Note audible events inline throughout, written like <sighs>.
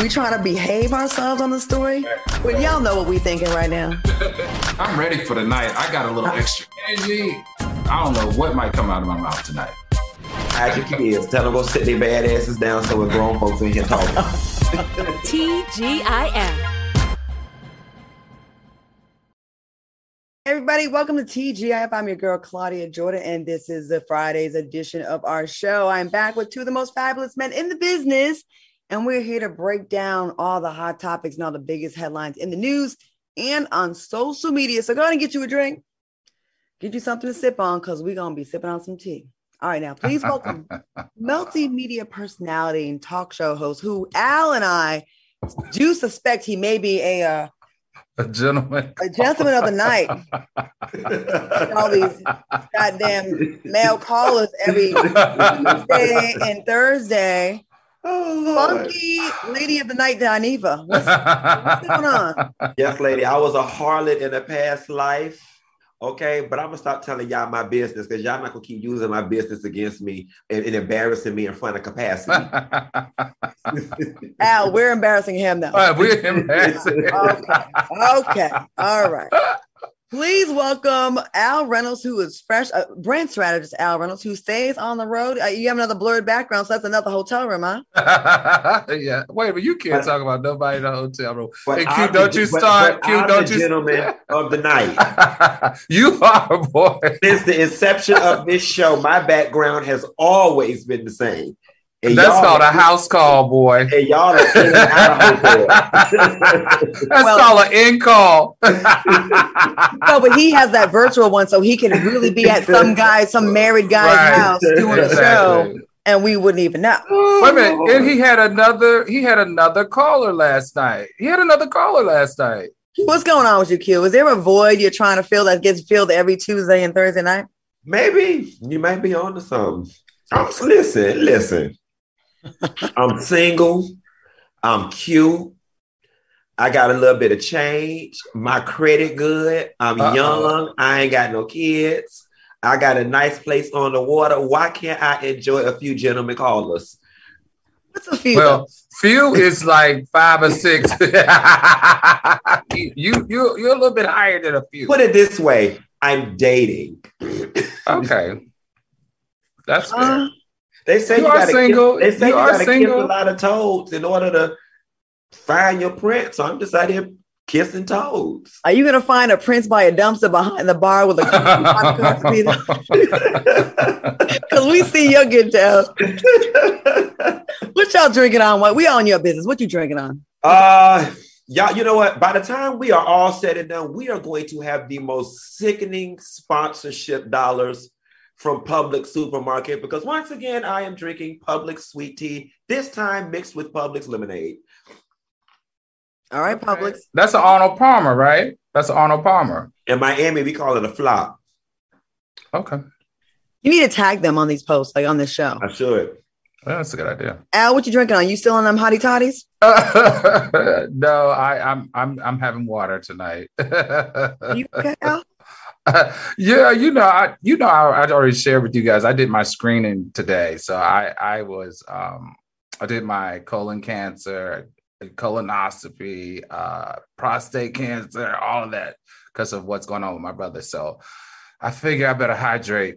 We trying to behave ourselves on the story. But y'all know what we thinking right now. <laughs> I'm ready for the night. I got a little extra energy. I don't know what might come out of my mouth tonight. Hide your kids. Tell them go sit their bad asses down so we're grown folks in here talking. <laughs> TGIF. Everybody, welcome to TGIF. I'm your girl Claudia Jordan, and this is the Friday's edition of our show. I'm back with two of the most fabulous men in the business, and we're here to break down all the hot topics and all the biggest headlines in the news and on social media. So go ahead and get you a drink, get you something to sip on, because we're gonna be sipping on some tea. All right, now please welcome <laughs> multimedia personality and talk show host who Al and I do suspect he may be a uh, A gentleman. a gentleman of the night. <laughs> All these goddamn male callers every <laughs> Tuesday and Thursday. Oh, Lord. Funky lady of the night, Dineva. What's, what's going on? <laughs> Yes, lady. I was a harlot in a past life. Okay, but I'm gonna stop telling y'all my business because y'all not gonna keep using my business against me and, and embarrassing me in front of capacity. <laughs> Al, we're embarrassing him now. Uh, <laughs> we're embarrassing. Okay. Okay. All right. Please welcome Al Reynolds, who is fresh, uh, brand strategist Al Reynolds, who stays on the road. Uh, you have another blurred background, so that's another hotel room, huh? <laughs> yeah. Wait, but you can't talk about nobody in the hotel room. Hey, Q, I'm don't the- you but- start. but Q, I'm don't the you. gentleman <laughs> of the night. <laughs> you are, boy. Since the inception of this show, my background has always been the same. And That's called a house call, boy. And y'all are in and out. <laughs> <laughs> That's Well- called an in call. No, but he has that virtual one, so he can really be at some guy, some married guy's Right. house doing a show, and we wouldn't even know. Wait a minute. And he had another. He had another caller last night. He had another caller last night. What's going on with you, Q? Is there a void you're trying to fill that gets filled every Tuesday and Thursday night? Maybe you might be on to something. I'm, listen, listen. <laughs> I'm single. I'm cute. I got a little bit of change. My credit good. I'm Uh-oh. young. I ain't got no kids. I got a nice place on the water. Why can't I enjoy a few gentlemen callers? What's a few? Well, few is like five or six. <laughs> you you you're a little bit higher than a few. Put it this way: I'm dating. Okay, that's fair. Uh, They say You you, are gotta single. Kiss, they say You you, are gotta single. kiss a lot of toads in order to find your prince. So I'm just out here kissing toads. are you gonna find a prince by a dumpster behind the bar with a <laughs> <laughs> because we see your good down. <laughs> What y'all drinking on? What we on your business? What you drinking on? uh y'all, you know what? By the time we are all said and done, we are going to have the most sickening sponsorship dollars from Publix Supermarket because once again, I am drinking Publix sweet tea, this time mixed with Publix lemonade. All right, Publix. That's an Arnold Palmer, right? That's an Arnold Palmer. In Miami, we call it a flop. Okay, You need to tag them on these posts, like on this show. I should. that's a good idea. Al, what you drinking on? You still on them hottie toddies? <laughs> no, I, I'm I'm I'm having water tonight. <laughs> You okay, Al? <laughs> yeah, you know, I you know, I, I already shared with you guys. I did my screening today, so I I was um I did my colon cancer, colonoscopy, uh, prostate cancer, all of that because of what's going on with my brother. So I figure I better hydrate.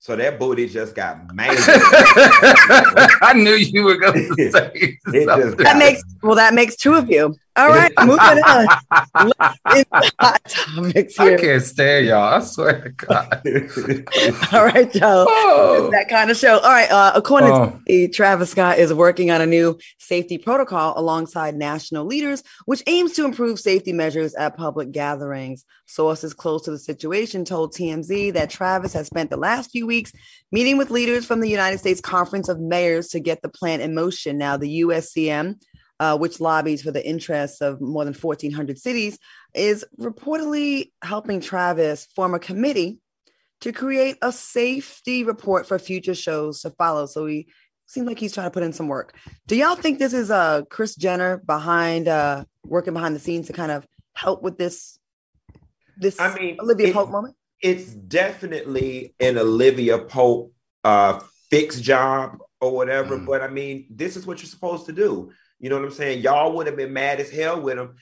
So that booty just got <laughs> made. I knew you were going <laughs> to say It just That makes well, that makes two of you. All right, <laughs> moving on. Let's the hot topics here. I can't stand y'all. I swear to God. <laughs> All right, Joe. Oh. That kind of show. All right. Uh, according Oh. to Travis Scott is working on a new safety protocol alongside national leaders, which aims to improve safety measures at public gatherings. Sources close to the situation told TMZ that Travis has spent the last few weeks meeting with leaders from the United States Conference of Mayors to get the plan in motion. Now, the USCM, uh, which lobbies for the interests of more than 1,400 cities, is reportedly helping Travis form a committee to create a safety report for future shows to follow. So he seems like he's trying to put in some work. Do y'all think this is uh Kris Jenner behind uh working behind the scenes to kind of help with this this I mean, Olivia it- Pope moment? it's definitely an Olivia Pope uh fix job or whatever. Mm. But I mean, this is what you're supposed to do. You know what I'm saying? Y'all would have been mad as hell with him.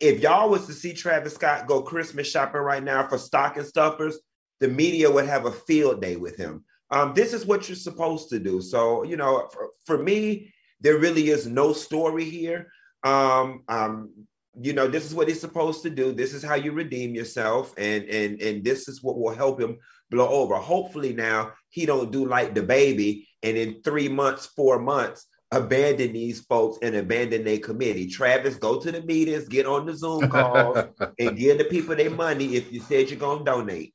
If y'all was to see Travis Scott go Christmas shopping right now for stocking stuffers, the media would have a field day with him. Um, this is what you're supposed to do. So, you know, for, for me, there really is no story here. Um, um, you know, this is what he's supposed to do. This is how you redeem yourself, and and and this is what will help him blow over. Hopefully, now he don't do like the baby, and in three months, four months, abandon these folks and abandon their committee. Travis, go to the meetings, get on the Zoom calls, <laughs> and give the people their money if you said you're gonna donate.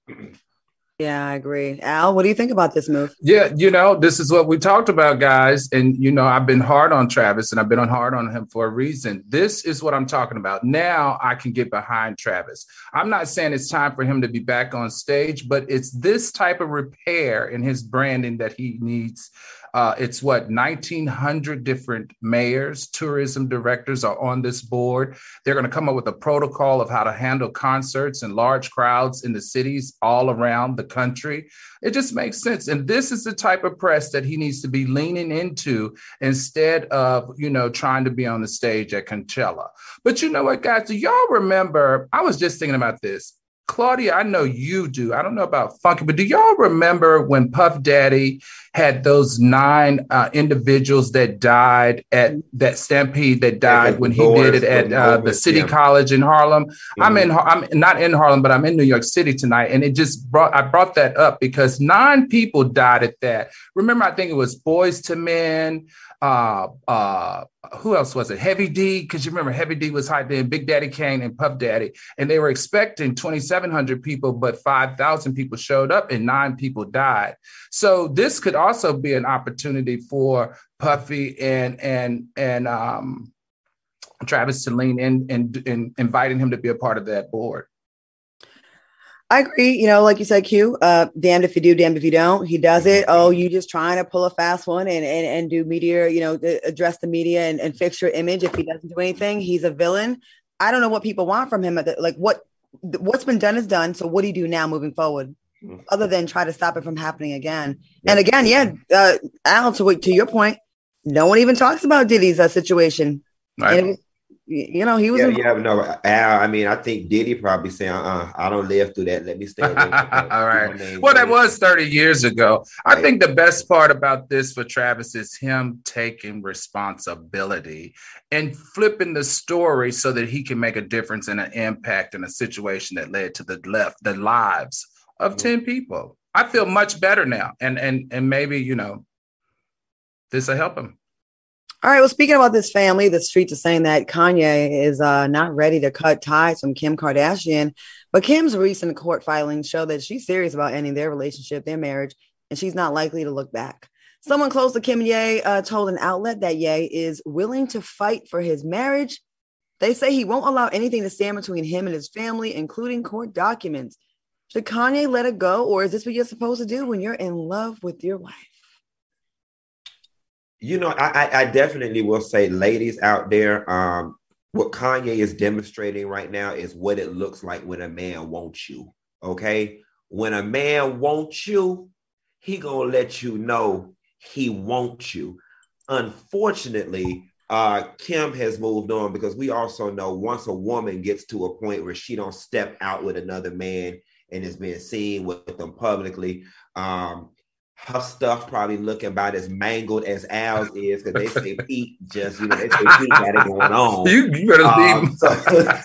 Yeah, I agree. Al, what do you think about this move? Yeah, you know, this is what we talked about, guys. And, you know, I've been hard on Travis and I've been hard on him for a reason. This is what I'm talking about. Now I can get behind Travis. I'm not saying it's time for him to be back on stage, but it's this type of repair in his branding that he needs uh, it's what 1,900 different mayors, tourism directors are on this board. They're going to come up with a protocol of how to handle concerts and large crowds in the cities all around the country. It just makes sense. And this is the type of press that he needs to be leaning into instead of, you know, trying to be on the stage at Coachella. But you know what, guys? Do y'all remember? I was just thinking about this. Claudia, I know you do. I don't know about Funky, but do y'all remember when Puff Daddy had those nine uh, individuals that died at that stampede that died when he did it at uh, the City yeah. College in Harlem? Mm-hmm. I'm in. I'm not in Harlem, but I'm in New York City tonight, and it just brought. I brought that up because nine people died at that. Remember, I think it was Boyz II Men uh, uh, who else was it? Heavy D, because you remember Heavy D was high then, Big Daddy Kane and Puff Daddy, and they were expecting 2,700 people, but 5,000 people showed up and nine people died. So this could also be an opportunity for Puffy and and and um, Travis to lean in and, and inviting him to be a part of that board. I agree. You know, like you said, Q, uh, damned if you do, damned if you don't. He does it. Oh, you just trying to pull a fast one and and, and do media, you know, address the media and, and fix your image. If he doesn't do anything, he's a villain. I don't know what people want from him. Like what what's been done is done. So what do you do now moving forward? Mm-hmm. Other than try to stop it from happening again. Yeah. And again, yeah, uh, Al, to, to your point, no one even talks about Diddy's uh, situation. Right. And you know, he was. Yeah, yeah, no. Al, I mean, I think Diddy probably saying, uh, I don't live through that. Let me stay. <laughs> All right. Well, that was 30 years ago. Right. I think the best part about this for Travis is him taking responsibility and flipping the story so that he can make a difference and an impact in a situation that led to the left, the lives of mm-hmm. 10 people. I feel much better now. And and and maybe, you know, this will help him. All right. Well, speaking about this family, the streets are saying that Kanye is uh, not ready to cut ties from Kim Kardashian. But Kim's recent court filings show that she's serious about ending their relationship, their marriage, and she's not likely to look back. Someone close to Kim Ye uh, told an outlet that Ye is willing to fight for his marriage. They say he won't allow anything to stand between him and his family, including court documents. Should Kanye let it go, or is this what you're supposed to do when you're in love with your wife? You know, I, I definitely will say, ladies out there, um, what Kanye is demonstrating right now is what it looks like when a man wants you. Okay, when a man wants you, he gonna let you know he wants you. Unfortunately, uh, Kim has moved on because we also know once a woman gets to a point where she don't step out with another man and is being seen with them publicly, um, her stuff probably look about as mangled as Al's is because they say <laughs> Pete just, you know, they say Pete got it going on. You, you better um, <laughs> so,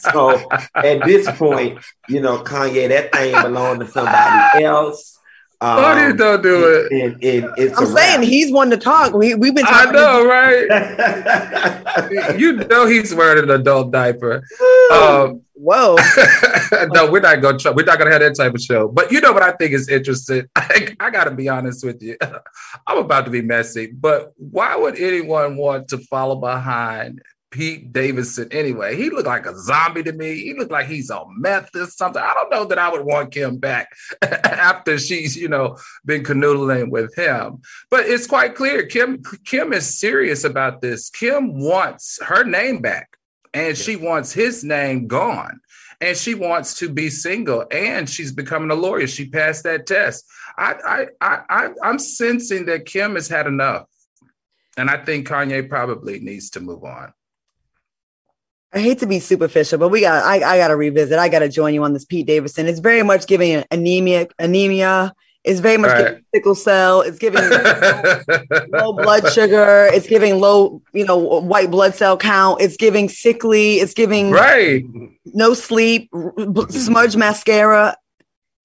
so at this point, you know, Kanye, that thing belonged to somebody else. <laughs> Um, Claudia don't do it. And, and, and I'm saying rap. he's one to talk. We, we've been talking. I know, right? you know he's wearing an adult diaper. Um, Whoa. <laughs> no, we're not going to we're not to have that type of show. But you know what I think is interesting? <laughs> I, I got to be honest with you. <laughs> I'm about to be messy, but why would anyone want to follow behind Pete Davidson anyway. He looked like a zombie to me. He looked like he's on meth or something. I don't know that I would want Kim back after she's, you know, been canoodling with him. But it's quite clear Kim Kim is serious about this. Kim wants her name back and she wants his name gone. And she wants to be single and she's becoming a lawyer. She passed that test. I I I, I I'm sensing that Kim has had enough And I think Kanye probably needs to move on. I hate to be superficial, but we got I, I gotta revisit. I gotta join you on this Pete Davidson. It's very much giving anemia anemia. It's very much right. giving sickle cell. It's giving low, <laughs> low blood sugar. It's giving low, you know, white blood cell count. It's giving sickly. It's giving right. No sleep, smudge mascara.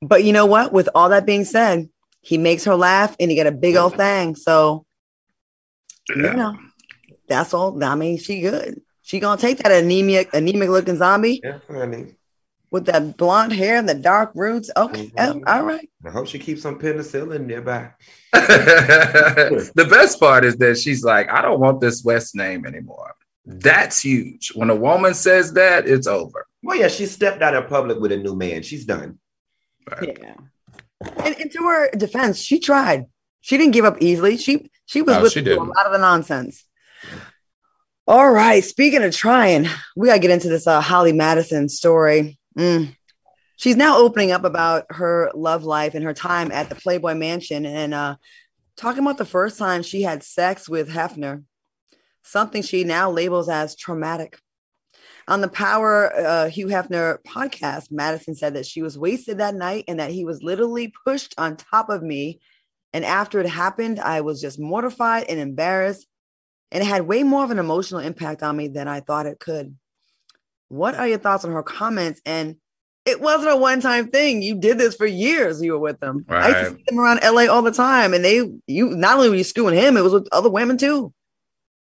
But you know what? With all that being said, he makes her laugh and he got a big old thing. So, yeah. you know, that's all. I mean, she good. She gonna take that anemic, anemic looking zombie. Yeah, honey. With that blonde hair and the dark roots. Okay, mm-hmm. oh, all right. I hope she keeps some penicillin nearby. <laughs> the best part is that she's like, I don't want this West name anymore. That's huge. When a woman says that, it's over. Well, yeah, she stepped out in public with a new man. She's done. Right. Yeah. And, and, to her defense, she tried. She didn't give up easily. She she was no, with she a lot of the nonsense. All right. Speaking of trying, we gotta get into this uh, Holly Madison story. Mm. She's now opening up about her love life and her time at the Playboy Mansion, and uh, talking about the first time she had sex with Hefner, something she now labels as traumatic. On the Power uh, Hugh Hefner podcast, Madison said that she was wasted that night and that he was literally pushed on top of me. And after it happened, I was just mortified and embarrassed and it had way more of an emotional impact on me than I thought it could. What are your thoughts on her comments? And it wasn't a one-time thing. You did this for years. You were with them. Right. I used to see them around LA all the time, and they you not only were you screwing him, it was with other women too.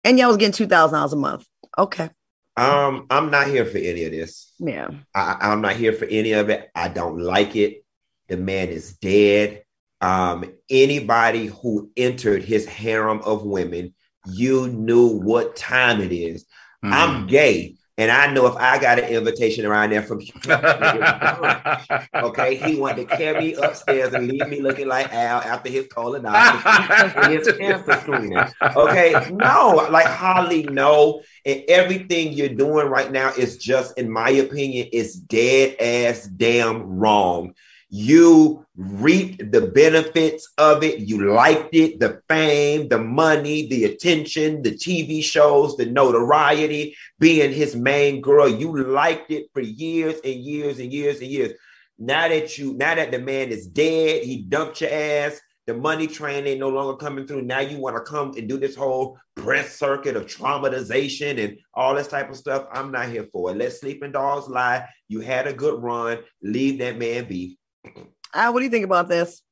And y'all was getting two thousand dollars a month. Okay. Um, I'm not here for any of this. Yeah. I, I'm not here for any of it. I don't like it. The man is dead. Um, anybody who entered his harem of women you knew what time it is. Mm-hmm. I'm gay. And I know if I got an invitation around there from <laughs> okay, he wanted to carry me upstairs and leave me looking like Al after his colonoscopy <laughs> and his cancer screening. Okay, no, like Holly, no, and everything you're doing right now is just, in my opinion, is dead ass damn wrong. You reaped the benefits of it. You liked it, the fame, the money, the attention, the TV shows, the notoriety, being his main girl. You liked it for years and years and years and years. Now that you, now that the man is dead, he dumped your ass. The money train ain't no longer coming through. Now you want to come and do this whole press circuit of traumatization and all this type of stuff. I'm not here for it. Let sleeping dogs lie. You had a good run. Leave that man be. Al, what do you think about this?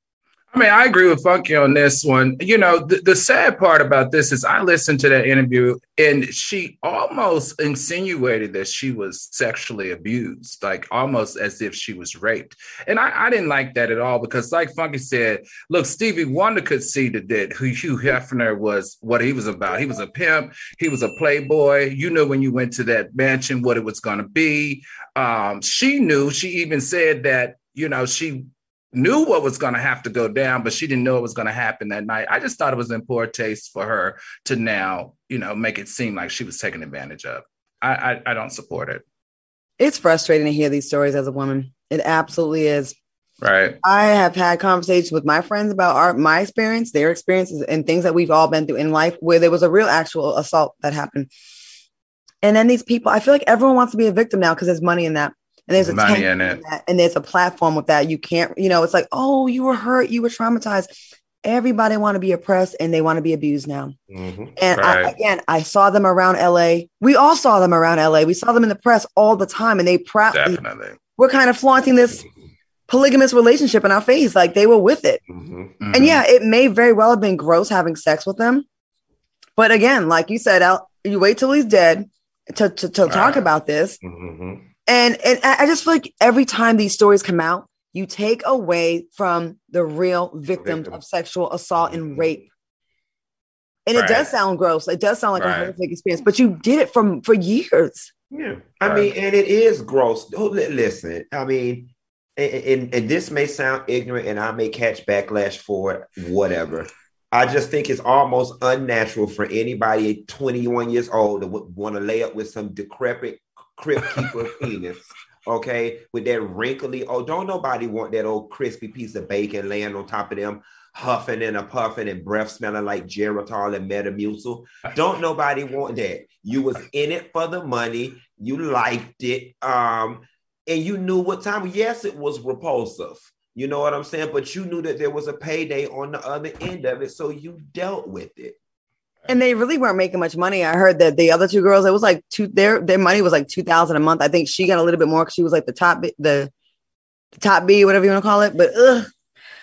I mean, I agree with Funky on this one. You know, the, the sad part about this is I listened to that interview and she almost insinuated that she was sexually abused, like almost as if she was raped. And I, I didn't like that at all because, like Funky said, look, Stevie Wonder could see that, that who Hugh Hefner was what he was about. He was a pimp, he was a playboy. You know, when you went to that mansion, what it was going to be. Um, she knew, she even said that you know, she knew what was going to have to go down, but she didn't know it was going to happen that night. I just thought it was in poor taste for her to now, you know, make it seem like she was taken advantage of. I, I, I don't support it. It's frustrating to hear these stories as a woman. It absolutely is. Right. I have had conversations with my friends about our my experience, their experiences, and things that we've all been through in life where there was a real actual assault that happened. And then these people, I feel like everyone wants to be a victim now because there's money in that and there's a money in it, that, and there's a platform with that. You can't, you know, it's like, oh, you were hurt, you were traumatized. Everybody want to be oppressed and they want to be abused now. Mm-hmm. And right. I, again, I saw them around LA. We all saw them around LA. We saw them in the press all the time, and they proudly we're kind of flaunting this polygamous relationship in our face, like they were with it. Mm-hmm. Mm-hmm. And yeah, it may very well have been gross having sex with them, but again, like you said, Al, you wait till he's dead to to, to talk about this. And and I just feel like every time these stories come out, you take away from the real victims Victim. of sexual assault and mm-hmm. rape. And right. it does sound gross. It does sound like right. a horrific experience, but you did it from for years. Yeah, I right. mean, and it is gross. Oh, listen, I mean, and, and, and, this may sound ignorant, and I may catch backlash for it. Whatever. I just think it's almost unnatural for anybody 21 years old to want to lay up with some decrepit crypt keeper penis. Okay, with that wrinkly, oh, don't nobody want that old crispy piece of bacon laying on top of them. huffing and a puffing and breath smelling like Geritol and Metamucil. Don't nobody want that. You was in it for the money. You liked it. Um, and you knew what time. Yes, it was repulsive. You know what I'm saying? But you knew that there was a payday on the other end of it, so you dealt with it. And they really weren't making much money. I heard that the other two girls, it was like two their their money was like two thousand a month. I think she got a little bit more because she was like the top the, the top B, whatever you want to call it. But ugh.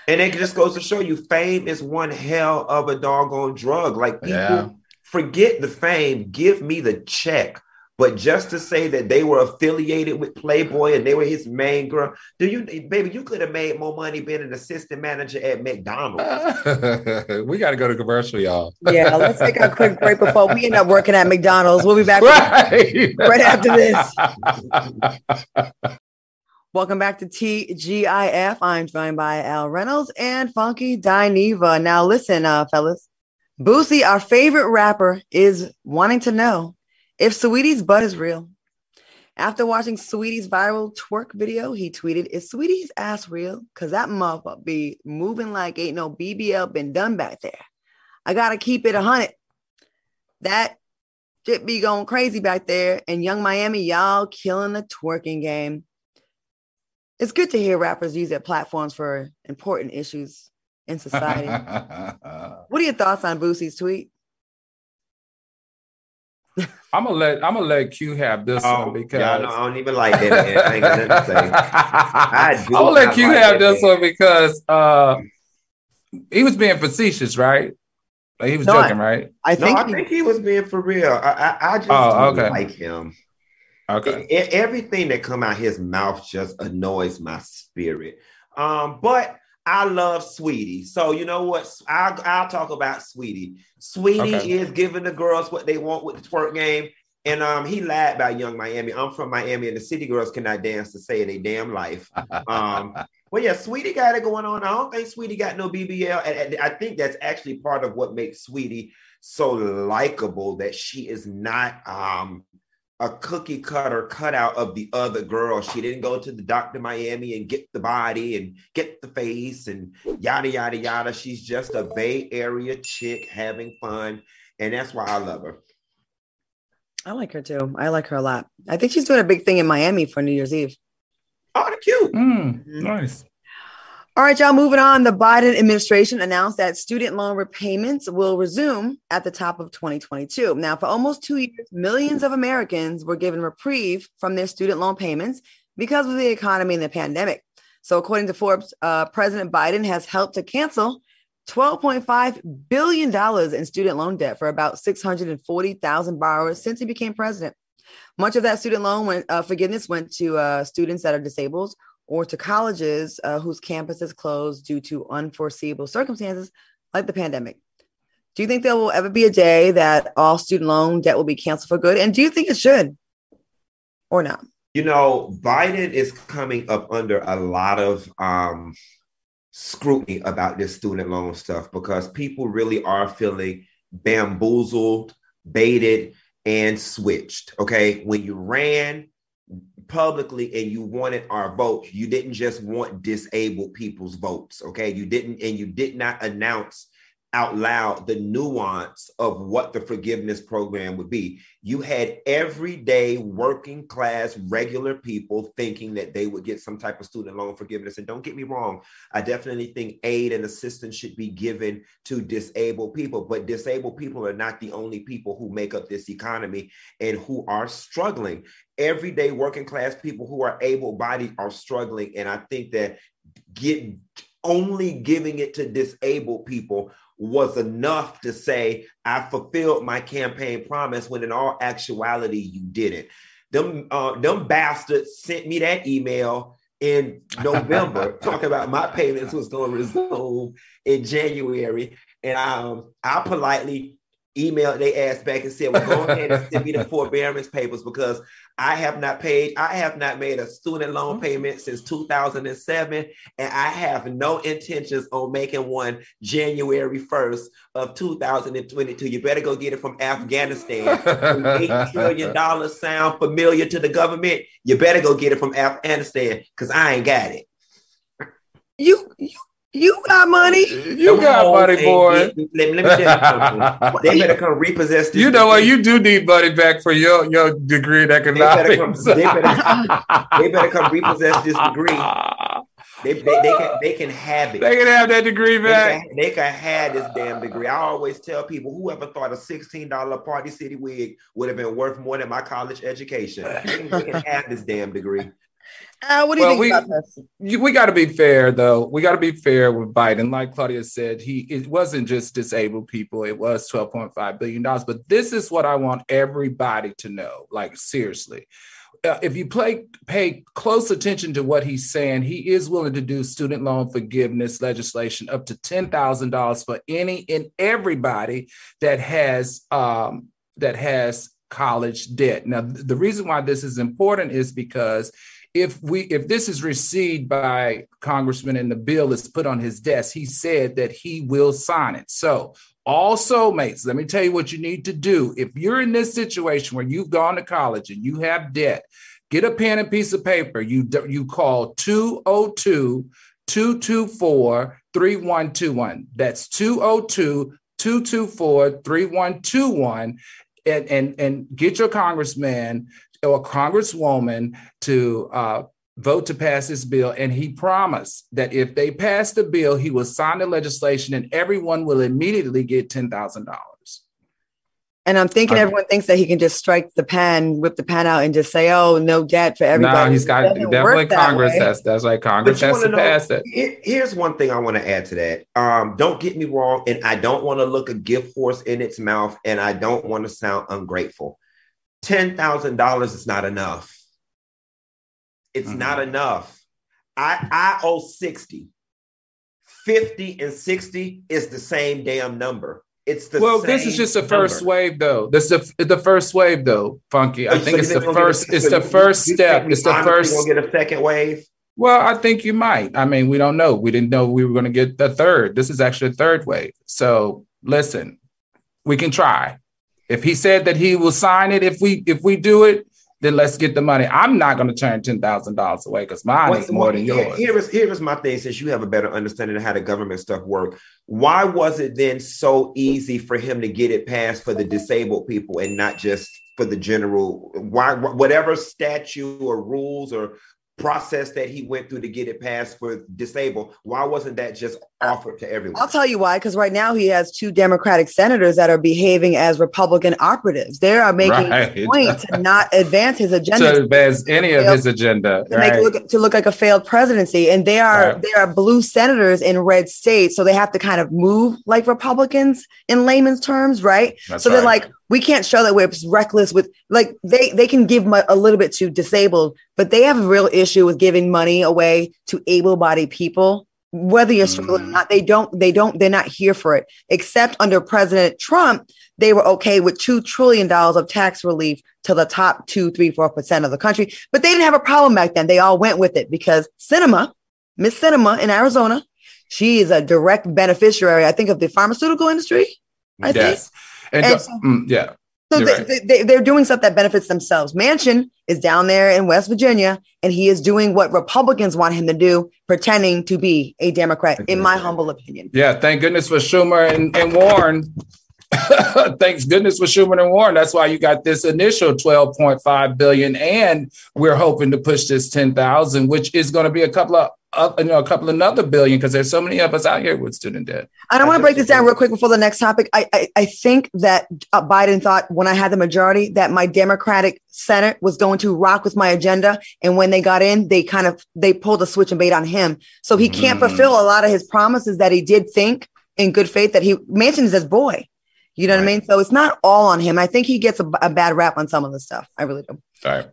And it just goes to show you fame is one hell of a doggone drug. Like people yeah. forget the fame, give me the check. But just to say that they were affiliated with Playboy and they were his main girl, do you, baby, you could have made more money being an assistant manager at McDonald's. <laughs> we got to go to commercial, y'all. yeah, let's take a quick break before we end up working at McDonald's. We'll be back right, right after this. <laughs> Welcome back to TGIF. I'm joined by Al Reynolds and Funky Dineva. Now, listen, uh, fellas. Boosie, our favorite rapper, is wanting to know if Saweetie's butt is real. After watching Saweetie's viral twerk video, he tweeted, Is Saweetie's ass real? Because that motherfucker be moving like ain't no BBL been done back there. I got to keep it a 100. That shit be going crazy back there. And Yung Miami, y'all killing the twerking game. It's good to hear rappers use their platforms for important issues in society. <laughs> what are your thoughts on Boosie's tweet? I'm gonna let I'm gonna let Q have this oh, one because yeah, no, I don't even like that. Man. I ain't got nothing to say. I <laughs> am gonna let Q like have this man. one because uh, he was being facetious, right? Like he was no, joking, I, right? I think no, I think he was being for real. I I, I just oh, okay. like him. Okay. It, everything that come out his mouth just annoys my spirit. Um, but I love Saweetie. So you know what? I'll, I'll talk about Saweetie. Saweetie okay. is giving the girls what they want with the twerk game. And um, he lied about Yung Miami. I'm from Miami, and the city girls cannot dance to save their damn life. Um, <laughs> well, yeah, Saweetie got it going on. I don't think Saweetie got no BBL, and, and I think that's actually part of what makes Saweetie so likable. That she is not um, a cookie cutter cutout of the other girl. She didn't go to the Dr. Miami and get the body and get the face and yada, yada, yada. She's just a Bay Area chick having fun. And that's why I love her. I like her too. I like her a lot. I think she's doing a big thing in Miami for New Year's Eve. Oh, cute. Mm, nice. All right, y'all, moving on. The Biden administration announced that student loan repayments will resume at the top of 2022. Now, for almost two years, millions of Americans were given reprieve from their student loan payments because of the economy and the pandemic. So, according to Forbes, uh, President Biden has helped to cancel $12.5 billion in student loan debt for about 640,000 borrowers since he became president. Much of that student loan went, uh, forgiveness went to uh, students that are disabled or to colleges uh, whose campuses closed due to unforeseeable circumstances like the pandemic. Do you think there will ever be a day that all student loan debt will be canceled for good? And do you think it should or not? You know, Biden is coming up under a lot of um, scrutiny about this student loan stuff because people really are feeling bamboozled, baited, and switched. Okay. When you ran publicly and you wanted our vote. You didn't just want disabled people's votes, okay? You didn't, and you did not announce out loud the nuance of what the forgiveness program would be. You had everyday working class, regular people thinking that they would get some type of student loan forgiveness. And don't get me wrong, I definitely think aid and assistance should be given to disabled people, but disabled people are not the only people who make up this economy and who are struggling. Everyday working class people who are able bodied are struggling. And I think that get only giving it to disabled people was enough to say, I fulfilled my campaign promise when in all actuality you didn't. Them, uh, them bastards sent me that email in <laughs> November talking about my payments was going to resume in January. And um, I politely emailed they asked back and said, well, go ahead and send me the forbearance papers because I have not paid, I have not made a student loan mm-hmm. payment since 2007, and I have no intentions on making one January 1st of 2022. You better go get it from Afghanistan. $8 trillion <laughs> sound familiar to the government. You better go get it from Afghanistan because I ain't got it. You, you You got money. You got money, boy. Let, let me tell you something. They better come repossess this. You know what? You do need money back for your, your degree in They better, come, they, better, they better come repossess this degree. <laughs> They, they, they can they can have it. They can have that degree They can, they can have this damn degree. I always tell people, whoever thought a $16 Party City wig would have been worth more than my college education. They can have this damn degree. Uh, what do you Well, think we- about this? We got to be fair, though. We got to be fair with Biden. Like Claudia said, he it wasn't just disabled people. It was twelve point five billion dollars. But this is what I want everybody to know. Like seriously, uh, if you play pay close attention to what he's saying, he is willing to do student loan forgiveness legislation up to ten thousand dollars for any and everybody that has um, that has college debt. Now, th- the reason why this is important is because if we if this is received by congressman and the bill is put on his desk he said that he will sign it. So all soulmates let me tell you what you need to do. If you're in this situation where you've gone to college and you have debt get a pen and piece of paper. You you call 202 224 3121 that's 202 224 3121 and and and get your congressman or a congresswoman to uh, vote to pass this bill. And he promised that if they pass the bill, he will sign the legislation and everyone will immediately get $10,000. And I'm thinking Okay. everyone thinks that he can just strike the pen, whip the pen out, and just say, "Oh, no debt for everybody." No, he's got It doesn't definitely work that Congress way. has that's right. Congress But you has to know- pass it. Here's one thing I want to add to that. Um, don't get me wrong, and I don't want to look a gift horse in its mouth, and I don't want to sound ungrateful. Ten thousand dollars is not enough. It's Mhm. not enough. I I owe 60. 50 and 60 is the same damn number. It's the Well, this is just the first number. wave, though. This is the, the first wave, though, Funky. I So think it's the think we're gonna first. a- It's so the first you step. we It's the first. Gonna get a second wave. Well, I think you might. I mean, we don't know. We didn't know we were going to get the third. This is actually a third wave. So listen, we can try. If he said that he will sign it, if we if we do it, then let's get the money. I'm not going to turn ten thousand dollars away because mine is more than yours. Here is here is my thing. Since you have a better understanding of how the government stuff work, why was it then so easy for him to get it passed for the disabled people and not just for the general? Why whatever statute or rules or process that he went through to get it passed for disabled? Why wasn't that just offered to everyone? I'll tell you why. Because right now he has two Democratic senators that are behaving as Republican operatives. They are making Right. a point to not advance his <laughs> agenda. to advance any of Yep. his agenda. to make it Right. look to look like a failed presidency. And they are Right. they are blue senators in red states, so they have to kind of move like Republicans in layman's terms, right? That's so they're like, we can't show that we're reckless with like they they can give a little bit to disabled, but they have a real issue with giving money away to able-bodied people. Whether you're struggling or Mhm. not, they don't, they don't, they're not here for it. Except under President Trump, they were okay with two trillion dollars of tax relief to the top two, three, four percent of the country. But they didn't have a problem back then. They all went with it because Sinema, Miss Sinema in Arizona, she is a direct beneficiary, I think, of the pharmaceutical industry. I think. And, And so- mm, yeah. So they, right. they, they, they're doing stuff that benefits themselves. Manchin is down there in West Virginia, and he is doing what Republicans want him to do, pretending to be a Democrat, in my humble opinion. Yeah, thank goodness for Schumer and, and Warren. <laughs> Thanks goodness for Schumer and Warren. That's why you got this initial 12.5 billion, and we're hoping to push this 10,000, which is going to be a couple of uh, you know a couple another billion because there's so many of us out here with student debt. I don't want to break this down real quick before the next topic. I, I, I think that uh, Biden thought when I had the majority that my Democratic Senate was going to rock with my agenda, and when they got in, they kind of they pulled a switch and bait on him. So he can't Mm. fulfill a lot of his promises that he did think in good faith that he Manchin is his boy. You know what I mean? So it's not all on him. I think he gets a, a bad rap on some of the stuff. I really do. All right.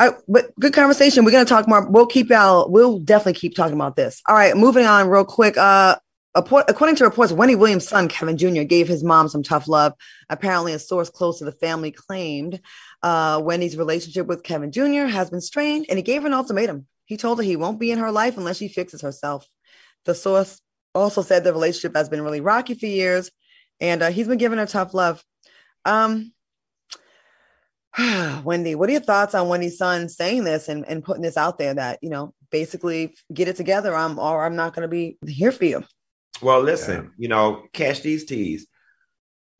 All right, but good conversation. We're gonna talk more. We'll keep out. We'll definitely keep talking about this. All right, moving on real quick. Uh, according to reports, Wendy Williams' son Kevin Jr. gave his mom some tough love. Apparently, a source close to the family claimed uh, Wendy's relationship with Kevin Jr. has been strained, and he gave her an ultimatum. He told her he won't be in her life unless she fixes herself. The source also said the relationship has been really rocky for years, and uh, he's been giving her tough love. Um, <sighs> Wendy, what are your thoughts on Wendy's son saying this and, and putting this out there that, you know, basically get it together. I'm or I'm not going to be here for you. Well, listen, yeah. you know, catch these teas.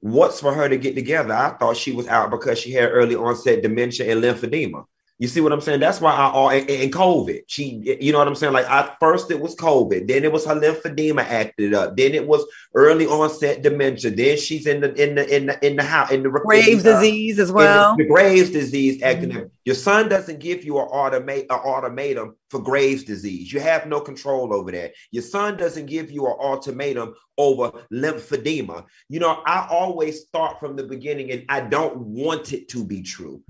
What's for her to get together? I thought she was out because she had early onset dementia and lymphedema. You see what I'm saying? That's why I all in COVID. She, you know what I'm saying? Like at first it was COVID, then it was her lymphedema acted up, then it was early onset dementia, then she's in the in the in the in the house in the Graves uh, disease as well. The, the, Graves disease acting mm-hmm. up. Your son doesn't give you an automate an ultimatum for Graves disease. You have no control over that. Your son doesn't give you an ultimatum over lymphedema. You know, I always thought from the beginning, and I don't want it to be true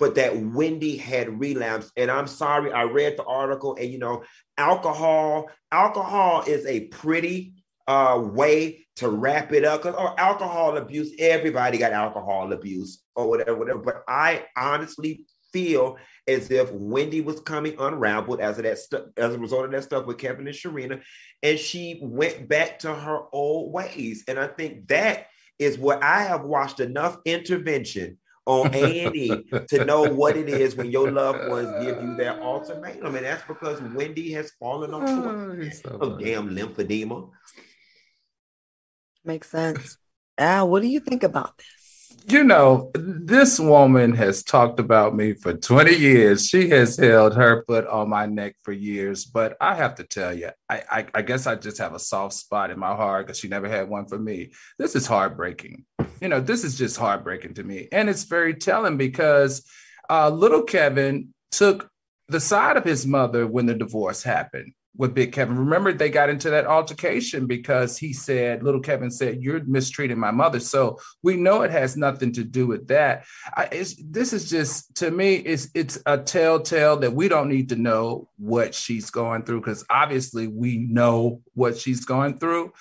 but that Wendy had relapsed. And I'm sorry, I read the article, and you know, alcohol, alcohol is a pretty uh, way to wrap it up. Because or alcohol abuse, everybody got alcohol abuse or whatever, whatever. But I honestly feel as if Wendy was coming unraveled as of that as a result of that stuff with Kevin and Sharina, and she went back to her old ways. And I think that is what I have watched enough intervention on <laughs> A&E to know what it is when your loved ones give you that ultimatum. And that's because Wendy has fallen off oh, so oh, of damn lymphedema. Makes sense. Al, what do you think about this? You know, this woman has talked about me for 20 years. She has held her foot on my neck for years. But I have to tell you, I, I, I guess I just have a soft spot in my heart because she never had one for me. This is heartbreaking. You know, this is just heartbreaking to me. And it's very telling because uh, little Kevin took the side of his mother when the divorce happened with Big Kevin. Remember, they got into that altercation because he said, little Kevin said, You're mistreating my mother. So we know it has nothing to do with that. I, this is just, to me, it's, it's a telltale that we don't need to know what she's going through because obviously we know what she's going through.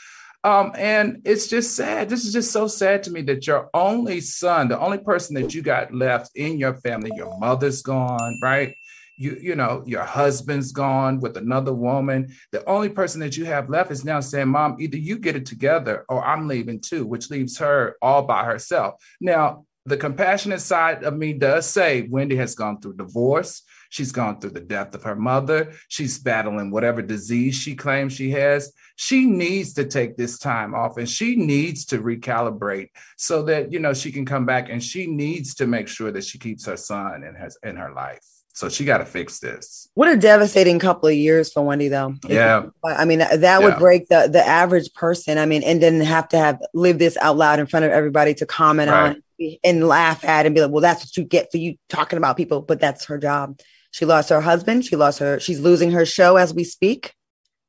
Um, and it's just sad. This is just so sad to me that your only son, the only person that you got left in your family, your mother's gone, right? You you know your husband's gone with another woman. The only person that you have left is now saying mom either you get it together or i'm leaving too which leaves her all by herself. Now the compassionate side of me does say wendy has gone through divorce. She's gone through the death of her mother. She's battling whatever disease she claims she has. She needs to take this time off and she needs to recalibrate so that you know she can come back and she needs to make sure that she keeps her son in her in her life so she got to fix this. What a devastating couple of years for Wendy, though. Yeah. I mean, that would yeah. break the the average person. I mean, and didn't have to have live this out loud in front of everybody to comment right. on and laugh at and be like, well, that's what you get for you talking about people. But that's her job. She lost her husband. She lost her. She's losing her show as we speak.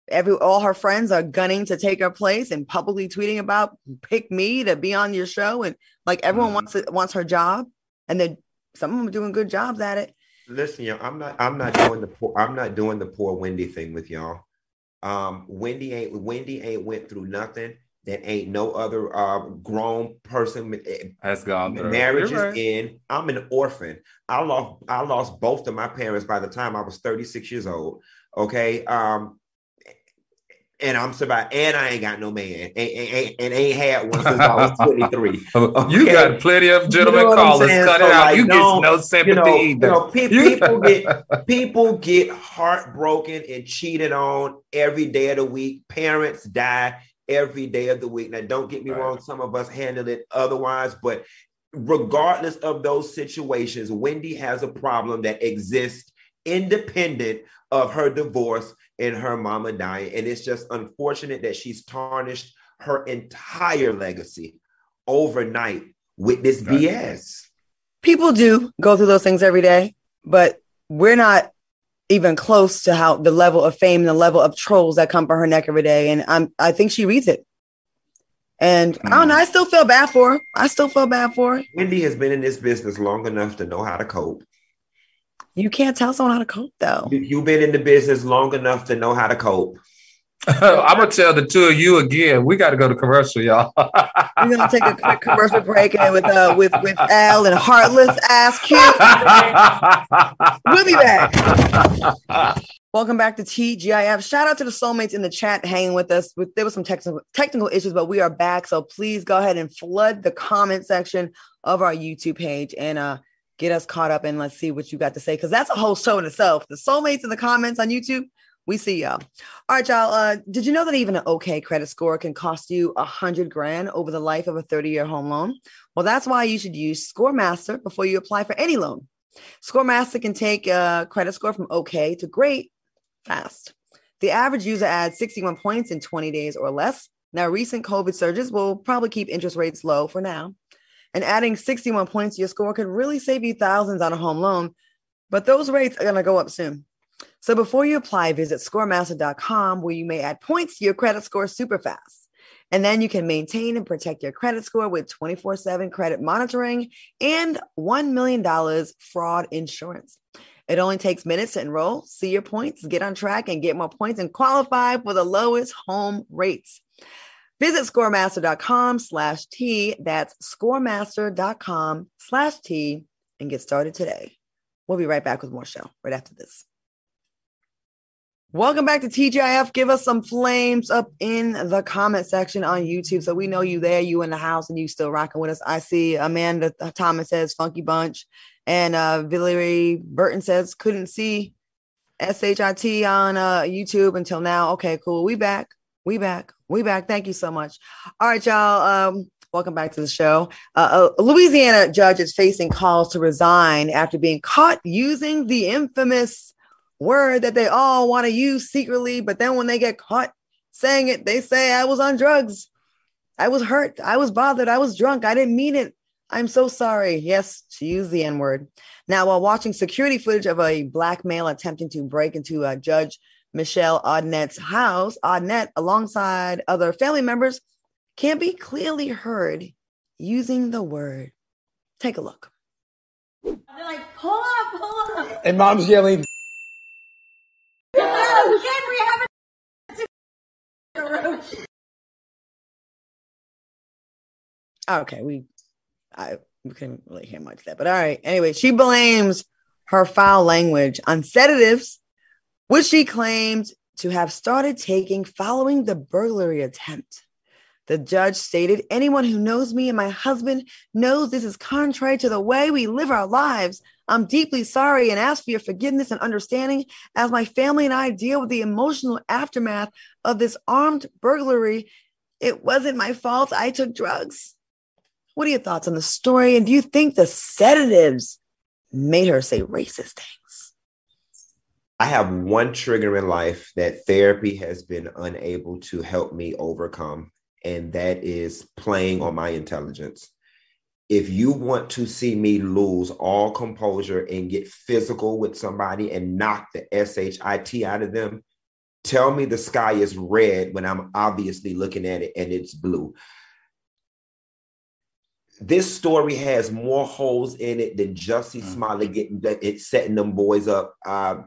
Every all her friends are gunning to take her place and publicly tweeting about pick me to be on your show and like everyone mm. wants it wants her job and then some of them are doing good jobs at it listen, y'all, I'm not I'm not doing the poor, I'm not doing the poor Wendy thing with y'all. Um, Wendy ain't Wendy ain't went through nothing that ain't no other uh, grown person eh, has gone through. Marriage is in. I'm an orphan. I lost I lost both of my parents by the time I was 36 years old. Okay. Um, and I'm surviving, and I ain't got no man, and, and, and ain't had one since I was <laughs> 23. Okay? You got plenty of gentlemen you know callers. Cut so it out. Like, you get no sympathy you know, either. You know, pe- people <laughs> get people get heartbroken and cheated on every day of the week. Parents die every day of the week. Now, don't get me right. wrong; some of us handle it otherwise, but regardless of those situations, Wendy has a problem that exists independent of her divorce and her mama dying. And it's just unfortunate that she's tarnished her entire legacy overnight with this right. BS. People do go through those things every day, but we're not even close to how the level of fame, and the level of trolls that come for her neck every day. And I'm I think she reads it. And mm. I don't know, I still feel bad for her. I still feel bad for her. Wendy has been in this business long enough to know how to cope. You can't tell someone how to cope, though. You've been in the business long enough to know how to cope. <laughs> I'm gonna tell the two of you again. We got to go to commercial, y'all. We're gonna take a quick commercial break and with uh with with <laughs> Al and heartless ass Q. we'll be back. Welcome back to TGIF. Shout out to the soulmates in the chat hanging with us. There was some technical technical issues, but we are back. So please go ahead and flood the comment section of our YouTube page and uh get us caught up and let's see what you got to say because that's a whole show in itself. The soulmates in the comments on YouTube, we see y'all. All right, y'all. Uh, did you know that even an okay credit score can cost you a hundred grand over the life of a 30-year home loan? Well, that's why you should use ScoreMaster before you apply for any loan. ScoreMaster can take a credit score from okay to great fast. The average user adds 61 points in 20 days or less. Now, recent COVID surges will probably keep interest rates low for now. And adding 61 points to your score could really save you thousands on a home loan, but those rates are going to go up soon. So before you apply, visit scoremaster.com where you may add points to your credit score super fast. And then you can maintain and protect your credit score with 24 7 credit monitoring and $1 million fraud insurance. It only takes minutes to enroll, see your points, get on track, and get more points and qualify for the lowest home rates. Visit scoremaster.com slash T. That's scoremaster.com slash T and get started today. We'll be right back with more show right after this. Welcome back to TGIF. Give us some flames up in the comment section on YouTube so we know you there, you in the house, and you still rocking with us. I see Amanda Thomas says Funky Bunch, and uh, Valerie Burton says couldn't see SHIT on uh, YouTube until now. Okay, cool. We back. We back. We back. Thank you so much. All right, y'all. Um, welcome back to the show. Uh, a Louisiana judge is facing calls to resign after being caught using the infamous word that they all want to use secretly, but then when they get caught saying it, they say, I was on drugs. I was hurt. I was bothered. I was drunk. I didn't mean it. I'm so sorry. Yes, she used the N word. Now, while watching security footage of a black male attempting to break into a Judge Michelle Odinet's house, Odinet, alongside other family members, can be clearly heard using the word. Take a look. They're like, pull up, pull up. And mom's yelling, <laughs> Okay, we I we couldn't really hear much of that, but all right. Anyway, she blames her foul language on sedatives, which she claimed to have started taking following the burglary attempt. The judge stated, Anyone who knows me and my husband knows this is contrary to the way we live our lives. I'm deeply sorry and ask for your forgiveness and understanding as my family and I deal with the emotional aftermath of this armed burglary. It wasn't my fault. I took drugs. What are your thoughts on the story? And do you think the sedatives made her say racist things? I have one trigger in life that therapy has been unable to help me overcome and that is playing on my intelligence. If you want to see me lose all composure and get physical with somebody and knock the SHIT out of them, tell me the sky is red when I'm obviously looking at it and it's blue. This story has more holes in it than Jussie mm. Smollett getting it setting them boys up. Uh,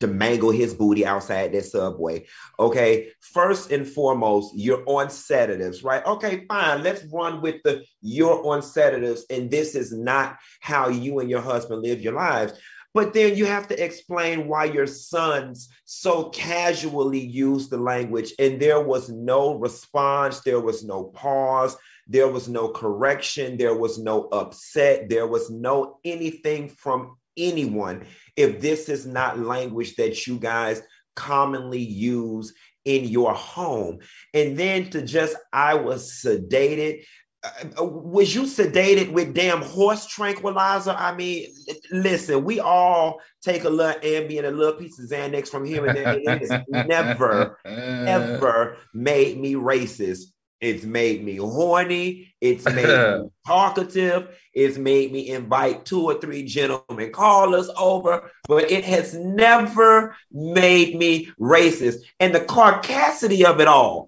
to mangle his booty outside that subway. Okay. First and foremost, you're on sedatives, right? Okay, fine. Let's run with the you're on sedatives, and this is not how you and your husband live your lives. But then you have to explain why your sons so casually use the language, and there was no response, there was no pause, there was no correction, there was no upset, there was no anything from anyone if this is not language that you guys commonly use in your home. And then to just, I was sedated. Uh, uh, was you sedated with damn horse tranquilizer? I mean, listen, we all take a little Ambien, a little piece of Xanax from here and there. It has <laughs> never, ever made me racist it's made me horny. It's made me <laughs> talkative. It's made me invite two or three gentlemen callers over, but it has never made me racist. And the carcassity of it all,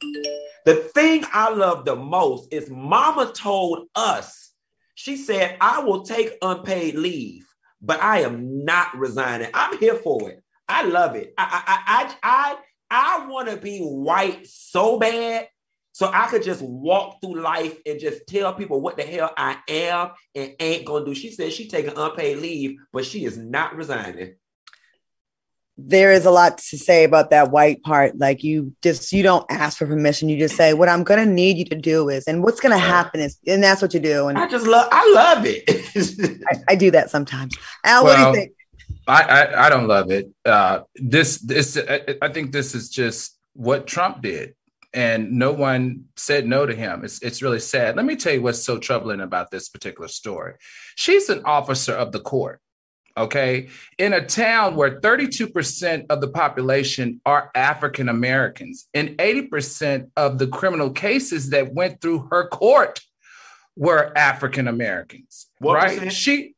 the thing I love the most is Mama told us, she said, I will take unpaid leave, but I am not resigning. I'm here for it. I love it. I I I I, I want to be white so bad so I could just walk through life and just tell people what the hell I am and ain't gonna do. She said she taking unpaid leave, but she is not resigning. there is a lot to say about that white part. Like you just you don't ask for permission. You just say what I'm gonna need you to do is, and what's gonna happen is, and that's what you do. And I just love I love it. <laughs> I, I do that sometimes. Al, what do you think? I, I I don't love it. Uh, this this I, I think this is just what Trump did, and no one said no to him. It's it's really sad. Let me tell you what's so troubling about this particular story. She's an officer of the court. Okay, in a town where 32% of the population are African Americans, and 80% of the criminal cases that went through her court were African Americans. Right? percent? She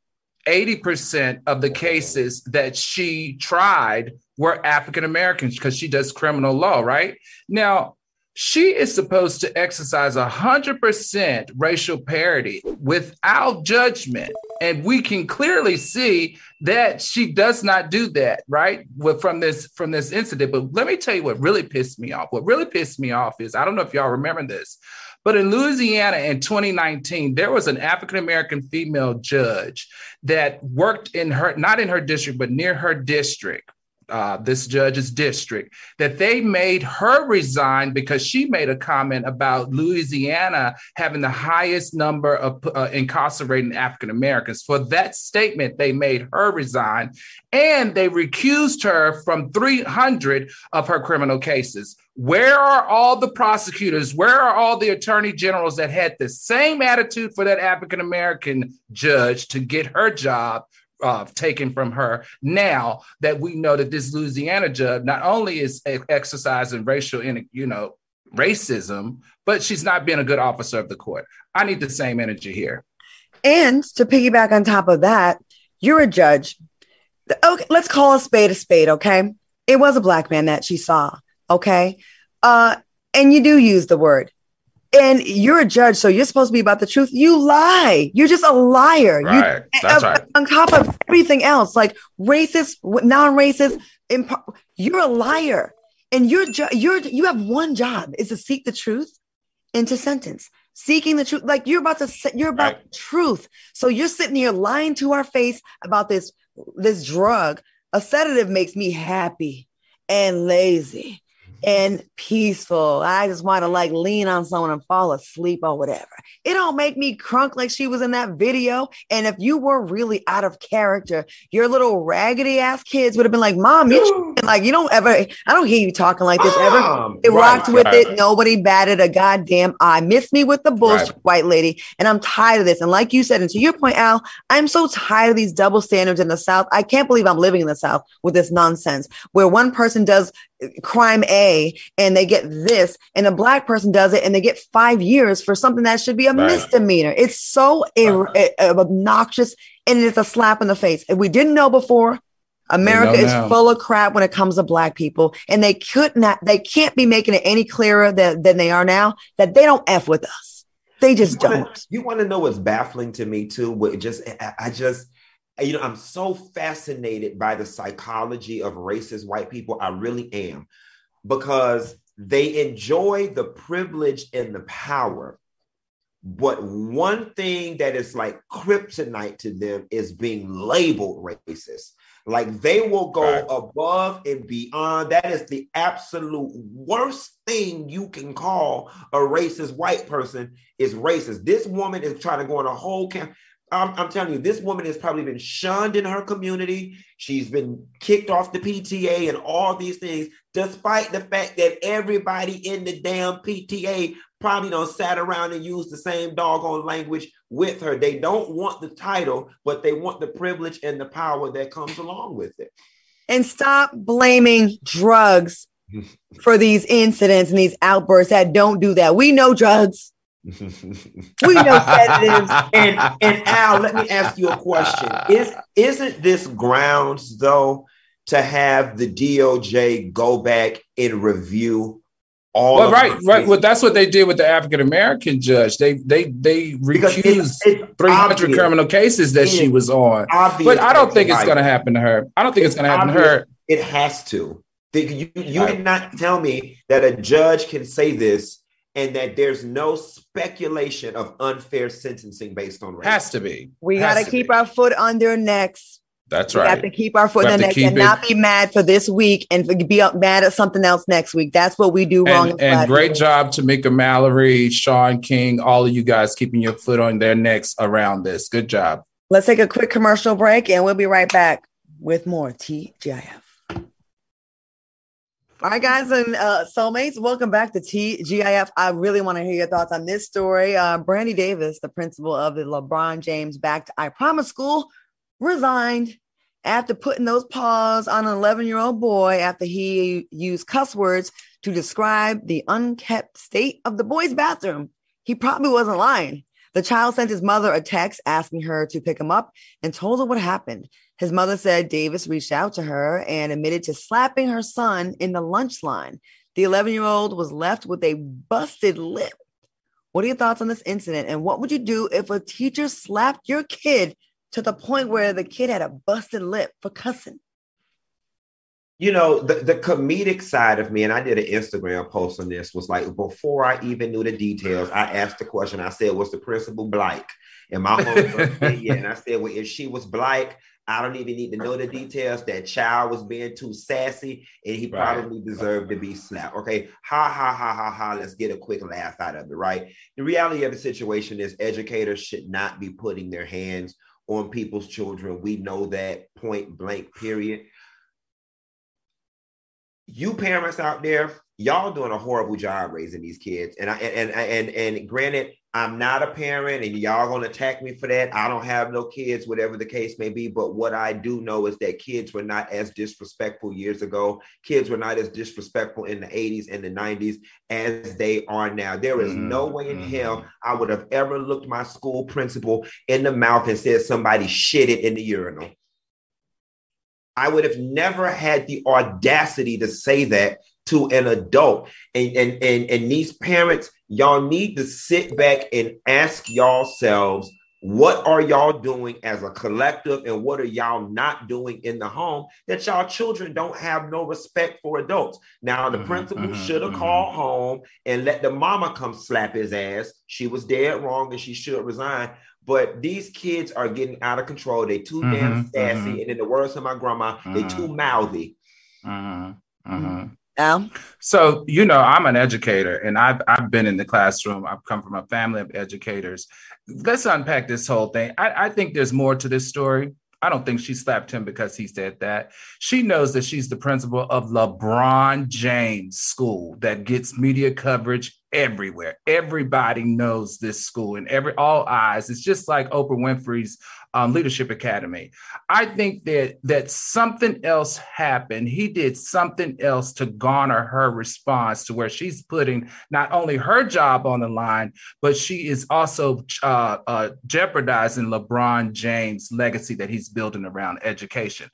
80% of the cases that she tried were African Americans because she does criminal law, right? Now, she is supposed to exercise 100% racial parity without judgment. And we can clearly see that she does not do that, right? From this from this incident. But let me tell you what really pissed me off. What really pissed me off is I don't know if y'all remember this, but in Louisiana in 2019, there was an African American female judge that worked in her, not in her district, but near her district. Uh, this judge's district that they made her resign because she made a comment about Louisiana having the highest number of uh, incarcerating African Americans. For that statement, they made her resign and they recused her from 300 of her criminal cases. Where are all the prosecutors? Where are all the attorney generals that had the same attitude for that African American judge to get her job uh, taken from her? Now that we know that this Louisiana judge not only is exercising racial, you know, racism, but she's not being a good officer of the court. I need the same energy here. And to piggyback on top of that, you're a judge. Okay, let's call a spade a spade, okay? It was a black man that she saw, okay? Uh, and you do use the word. And you're a judge, so you're supposed to be about the truth. You lie. You're just a liar. You- Right. That's uh, right. On top of everything else, like racist, non-racist, imp- you're a liar, and you're ju- you're you have one job is to seek the truth and to sentence. Seeking the truth, like you're about to, se- you're about Right. truth. So you're sitting here lying to our face about this this drug. A sedative makes me happy and lazy and peaceful. I just want to like lean on someone and fall asleep or whatever. It don't make me crunk like she was in that video. And if you were really out of character, your little raggedy ass kids would have been like, "Mom, you <gasps> like you don't ever. I don't hear you talking like this ever." It right. rocked with right. it. Nobody batted a goddamn eye. Miss me with the bullshit, Right. white lady. And I'm tired of this. And like you said, and to your point, Al, I'm so tired of these double standards in the South. I can't believe I'm living in the South with this nonsense where one person does crime A and they get this, and a black person does it and they get five years for something that should be a Right. misdemeanor. It's so ir- uh, obnoxious and it's a slap in the face. If we didn't know before, America is now. full of crap when it comes to black people, and they could not, they can't be making it any clearer than, than they are now that they don't f with us. They just You wanna- don't. You want to know what's baffling to me too? What just I, I just you know I'm so fascinated by the psychology of racist white people. I really am because they enjoy the privilege and the power. But one thing that is like kryptonite to them is being labeled racist. Like they will go Right. above and beyond. That is the absolute worst thing you can call a racist white person is racist. This woman is trying to go on a whole camp. I'm, I'm telling you, this woman has probably been shunned in her community. She's been kicked off the PTA and all these things, despite the fact that everybody in the damn PTA probably don't sat around and used the same doggone language with her. They don't want the title, but they want the privilege and the power that comes along with it. And stop blaming drugs <laughs> for these incidents and these outbursts that don't do that. We know drugs. We know sedatives. and and Al, let me ask you a question. Is isn't this grounds though to have the DOJ go back and review all Well, right, right. cases? Well, that's what they did with the African American judge. They they they recused 300 obvious. criminal cases that she was on. But I don't think it's going to happen to her. I don't think it's, It's going to happen to her. It has to. You, you Right. cannot tell me that a judge can say this and that there's no speculation of unfair sentencing based on race. Has to be. We got to to keep be. our foot on their necks. That's We right. have to keep our foot We in the neck and keep not be mad for this week and be mad at something else next week. That's what we do wrong. and, and great people. job Tamika Mallory, Shaun King, all of you guys keeping your foot on their necks around this. Good job. Let's take a quick commercial break and we'll be right back with more TGIF. All right, guys and uh, soulmates, welcome back to TGIF. I really want to hear your thoughts on this story. Uh, Brandy Davis, the principal of the LeBron James backed I Promise School, resigned after putting those paws on an 11 year old boy after he used cuss words to describe the unkept state of the boy's bathroom. He probably wasn't lying. The child sent his mother a text asking her to pick him up and told her what happened. His mother said Davis reached out to her and admitted to slapping her son in the lunch line. The 11 year old was left with a busted lip. What are your thoughts on this incident? And what would you do if a teacher slapped your kid to the point where the kid had a busted lip for cussing? You know the, the comedic side of me and i did an instagram post on this was like before i even knew the details i asked the question. I said was the principal black and my home said yeah and i said well if she was black i don't even need to know the details. That child was being too sassy and he Right. probably deserved to be slapped. Okay ha ha ha ha ha let's get a quick laugh out of it right? The reality of the situation is educators should not be putting their hands on people's children. We know that point blank period you parents out there, y'all doing a horrible job raising these kids. And I and and and, and granted, I'm not a parent, and y'all gonna attack me for that. I don't have no kids, whatever the case may be. But what I do know is that kids were not as disrespectful years ago. Kids were not as disrespectful in the 80s and the 90s as they are now. There is no Mhm, way in mhm. hell I would have ever looked my school principal in the mouth and said somebody shit it in the urinal. I would have never had the audacity to say that to an adult. And, and, and, and these parents, y'all need to sit back and ask yourselves, what are y'all doing as a collective and what are y'all not doing in the home that y'all children don't have no respect for adults? Now, the Mhm, principal mhm, should have mhm. called home and let the mama come slap his ass. She was dead wrong and she should resign. But these kids are getting out of control. They too damn Mhm, sassy. mhm. And in the words of my grandma, they Mhm. too mouthy. Mhm, mhm. Al? So, you know, I'm an educator and I've, I've been in the classroom. I've come from a family of educators. Let's unpack this whole thing. I, I think there's more to this story. I don't think she slapped him because he said that. She knows that she's the principal of LeBron James School that gets media coverage everywhere. Everybody knows this school and every all eyes. It's just like Oprah Winfrey's um, Leadership Academy. I think that that something else happened. He did something else to garner her response to where she's putting not only her job on the line, but she is also uh, uh, jeopardizing LeBron James' legacy that he's building around education.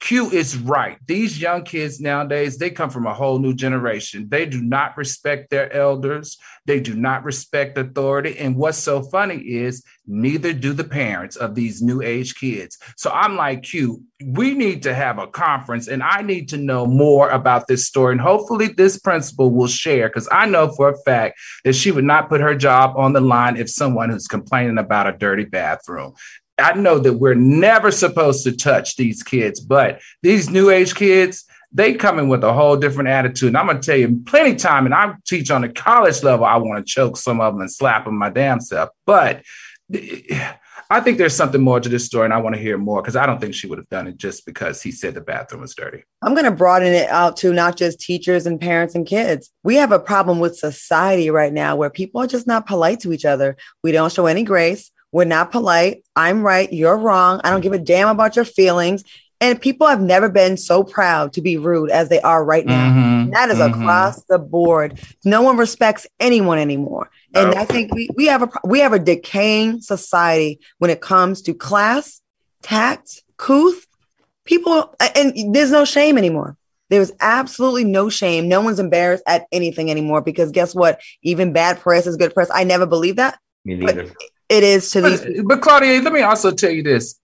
Q is right. These young kids nowadays, they come from a whole new generation. They do not respect their elders. They do not respect authority. And what's so funny is neither do the parents of these new age kids. So I'm like, Q, we need to have a conference and I need to know more about this story. And hopefully this principal will share because I know for a fact that she would not put her job on the line if someone who's complaining about a dirty bathroom. I know that we're never supposed to touch these kids, but these new age kids, they come in with a whole different attitude. And I'm gonna tell you, plenty of time, and I teach on the college level, I want to choke some of them and slap them my damn self. But <sighs> I think there's something more to this story, and I want to hear more because I don't think she would have done it just because he said the bathroom was dirty. I'm going to broaden it out to not just teachers and parents and kids. We have a problem with society right now where people are just not polite to each other. We don't show any grace. We're not polite. I'm right. You're wrong. I don't give a damn about your feelings. And people have never been so proud to be rude as they are right now. Mhm, That is mhm. across the board. No one respects anyone anymore. And No. I think we, we have a we have a decaying society when it comes to class, tact, couth. People and there's no shame anymore. There's absolutely no shame. No one's embarrassed at anything anymore because guess what? Even bad press is good press. I never believed that. Me But- neither. It is to these But, but Claudia, let me also tell you this.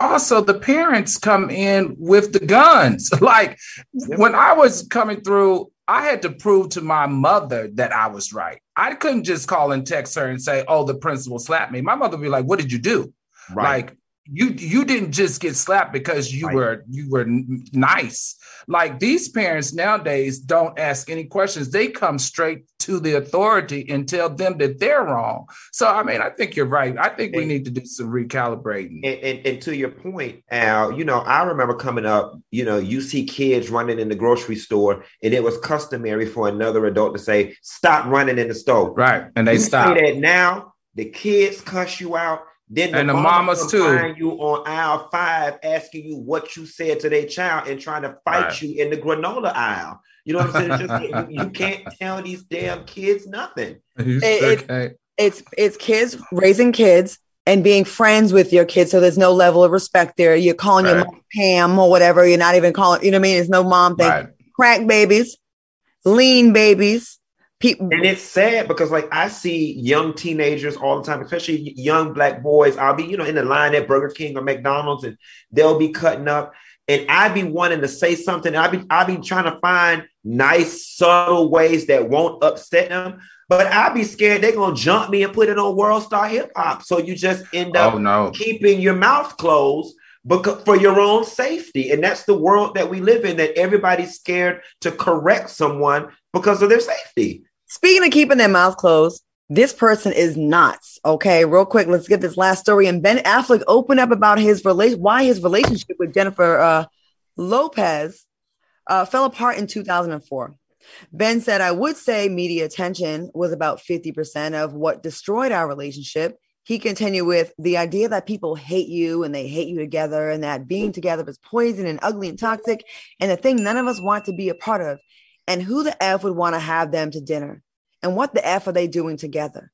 Also, the parents come in with the guns. <laughs> Like when I was coming through, I had to prove to my mother that I was right. I couldn't just call and text her and say, "Oh, the principal slapped me." My mother would be like, "What did you do?" Right. Like you you didn't just get slapped because you Right. were you were nice. Like these parents nowadays don't ask any questions. They come straight to the authority and tell them that they're wrong. So I mean, I think you're right. I think we And- need to do some recalibrating. And, and, and to your point, Al, you know, I remember coming up, you know, you see kids running in the grocery store, and it was customary for another adult to say, Stop running in the store. right. And they you stop. that now, the kids cuss you out. Then the, And the mama mamas come too. find you on aisle five, asking you what you said to their child and trying to fight Right. you in the granola aisle. You know what I'm saying? It's just, <laughs> you, you can't tell these damn kids nothing. It- sure it- it's it's kids raising kids and being friends with your kids so there's no level of respect there you're calling your mom pam or whatever you're not even calling you know what i mean it's no mom thing Right. crack babies lean babies people And it's sad because, like, I see young teenagers all the time, especially young black boys. I'll be, you know, in the line at Burger King or McDonald's, and they'll be cutting up, and I be wanting to say something. I be, I be trying to find nice, subtle ways that won't upset them, but I be scared they're gonna jump me and put it on World Star Hip Hop. So you just end up Oh no. keeping your mouth closed because for your own safety and that's the world that we live in that everybody's scared to correct someone because of their safety speaking of keeping their mouth closed this person is nuts okay real quick let's get this last story and ben affleck opened up about his relation why his relationship with jennifer uh, lopez uh, fell apart in 2004 Ben said, I would say media attention was about 50% of what destroyed our relationship. He continued with the idea that people hate you and they hate you together, and that being together is poison and ugly and toxic, and the thing none of us want to be a part of. And who the F would want to have them to dinner? And what the F are they doing together?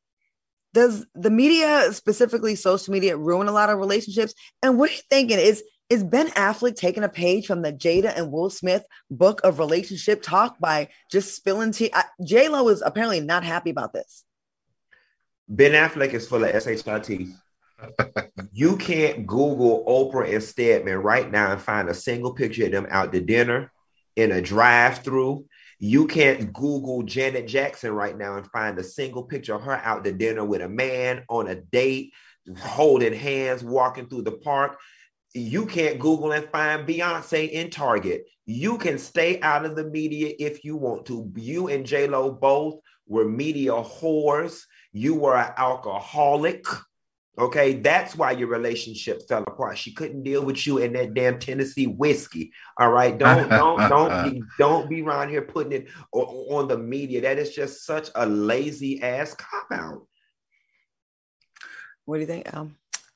Does the media, specifically social media, ruin a lot of relationships? And what are you thinking? Is is Ben Affleck taking a page from the Jada and Will Smith book of relationship talk by just spilling tea? J Lo is apparently not happy about this. ben affleck is full of shit <laughs> you can't google oprah and stedman right now and find a single picture of them out to dinner in a drive-through you can't google janet jackson right now and find a single picture of her out to dinner with a man on a date holding hands walking through the park you can't Google and find Beyonce in Target. You can stay out of the media if you want to. You and J Lo both were media whores. You were an alcoholic. Okay, that's why your relationship fell apart. She couldn't deal with you and that damn Tennessee whiskey. All right, <laughs> don't don't don't be, don't be around here putting it o- on the media. That is just such a lazy ass cop out. What do you think, Al?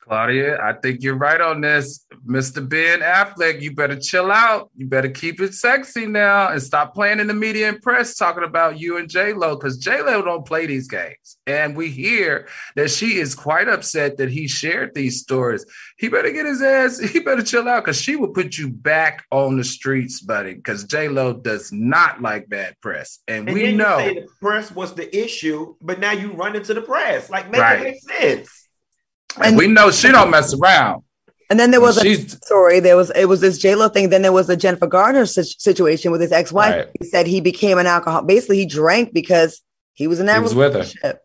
Claudia, I think you're right on this. Mr. Ben Affleck, you better chill out. You better keep it sexy now and stop playing in the media and press talking about you and J Lo because J Lo don't play these games. And we hear that she is quite upset that he shared these stories. He better get his ass, <laughs> he better chill out because she will put you back on the streets, buddy, because J Lo does not like bad press. And, And we know. the press was the issue, but now you run into the press. Like, make Right. it make sense. And we know she don't mess around. And then there was a She's story. There was it was this J Lo thing. Then there was the Jennifer Garner situation with his ex wife. Right. He said he became an alcoholic. Basically, he drank because he was in that He was with her. relationship.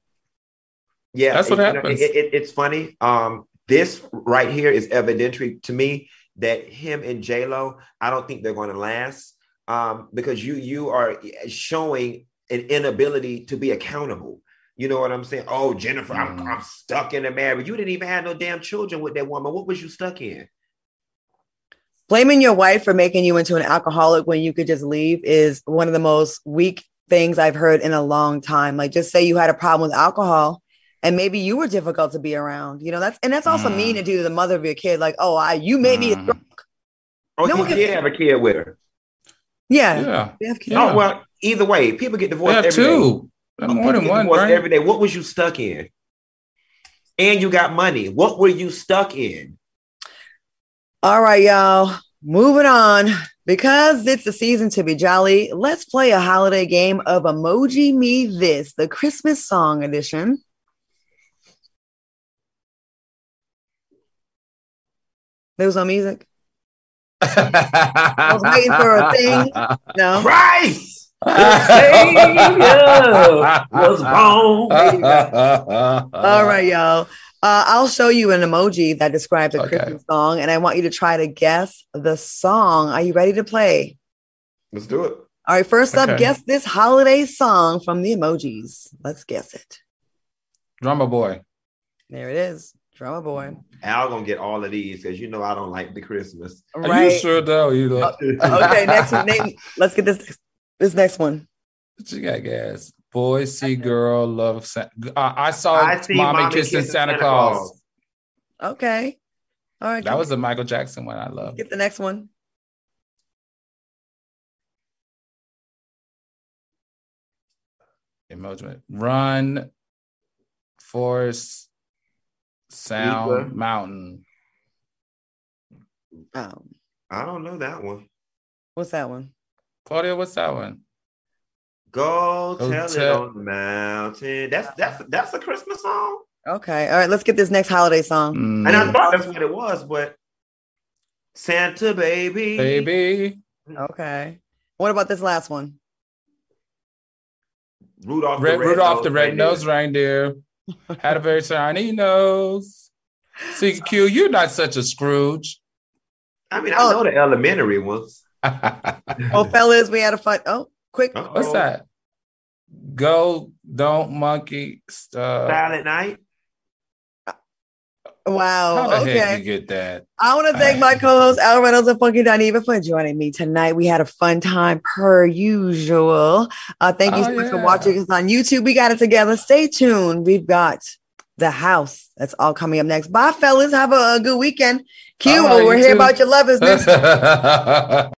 Yeah, That's what you know, happens. it- it- it's funny. Um, this right here is evidentiary to me that him and J Lo, I don't think they're going to last. Um, because you you are showing an inability to be accountable. You know what I'm saying? Oh, Jennifer, I'm, Mm. I'm stuck in a marriage. You didn't even have no damn children with that woman. What was you stuck in? Blaming your wife for making you into an alcoholic when you could just leave is one of the most weak things I've heard in a long time. Like, just say you had a problem with alcohol. And maybe you were difficult to be around, you know. That's and that's also Mm. mean to do to the mother of your kid. Like, oh, I you made me Mm. drunk. Oh, No he one can- have a kid with her. Yeah, yeah. they have kids. Yeah. Oh well, either way, people get They divorced have every day. two. People More than get one, divorced right? every day. What was you stuck in? And you got money. What were you stuck in? All right, y'all. Moving on. Because it's the season to be jolly, let's play a holiday game of Emoji Me This, the Christmas song edition. There was no music. I was waiting for a thing. No. Christ, the Savior was born. All right, y'all. Uh, I'll show you an emoji that describes a Okay. Christmas song, and I want you to try to guess the song. Are you ready to play? Let's do it. All right, first up, Okay. guess this holiday song from the emojis. Let's guess it. Drummer boy. There it is. Drummer boy. Al gonna get all of these because you know I don't like the Christmas. Are you sure though? You look. okay, next one. <laughs> Name, let's get this this next one. What you got, guys? Boy, see girl, love. Sa- uh, I saw I see mommy, Mommy kissing Kissing Santa, Santa Claus. Claus. Okay. All right. That was a Michael Jackson one I love. get the next one. Emoji. Run, forest, sound, Sleeper. mountain. Um, I don't know that one. what's that one? Claudia, what's that one? Go Go tell it on the mountain. That's that's that's a Christmas song. Okay. All right. Let's get this next holiday song. Mm, And I thought that's what it was, but Santa baby. baby. Okay. What about this last one? Rudolph Red, the red Rudolph the Nose red-nosed reindeer had a very shiny nose. CQ, you're not such a Scrooge. I mean, I Oh. know the elementary ones. Well, <laughs> fellas, we had a fun. Oh, quick. Uh-oh. What's that? Go, don't monkey. Uh, Silent Night. Wow. how the Okay. you get that? I want to thank my co-host Al Reynolds and Funky Dineva for joining me tonight. We had a fun time per usual. Uh, thank you Oh, so much for watching us on YouTube. We got it together. Stay tuned. We've got the house. That's all coming up next. Bye, fellas. Have a, a good weekend. Q, All right, we're here too. about your lovers next <laughs>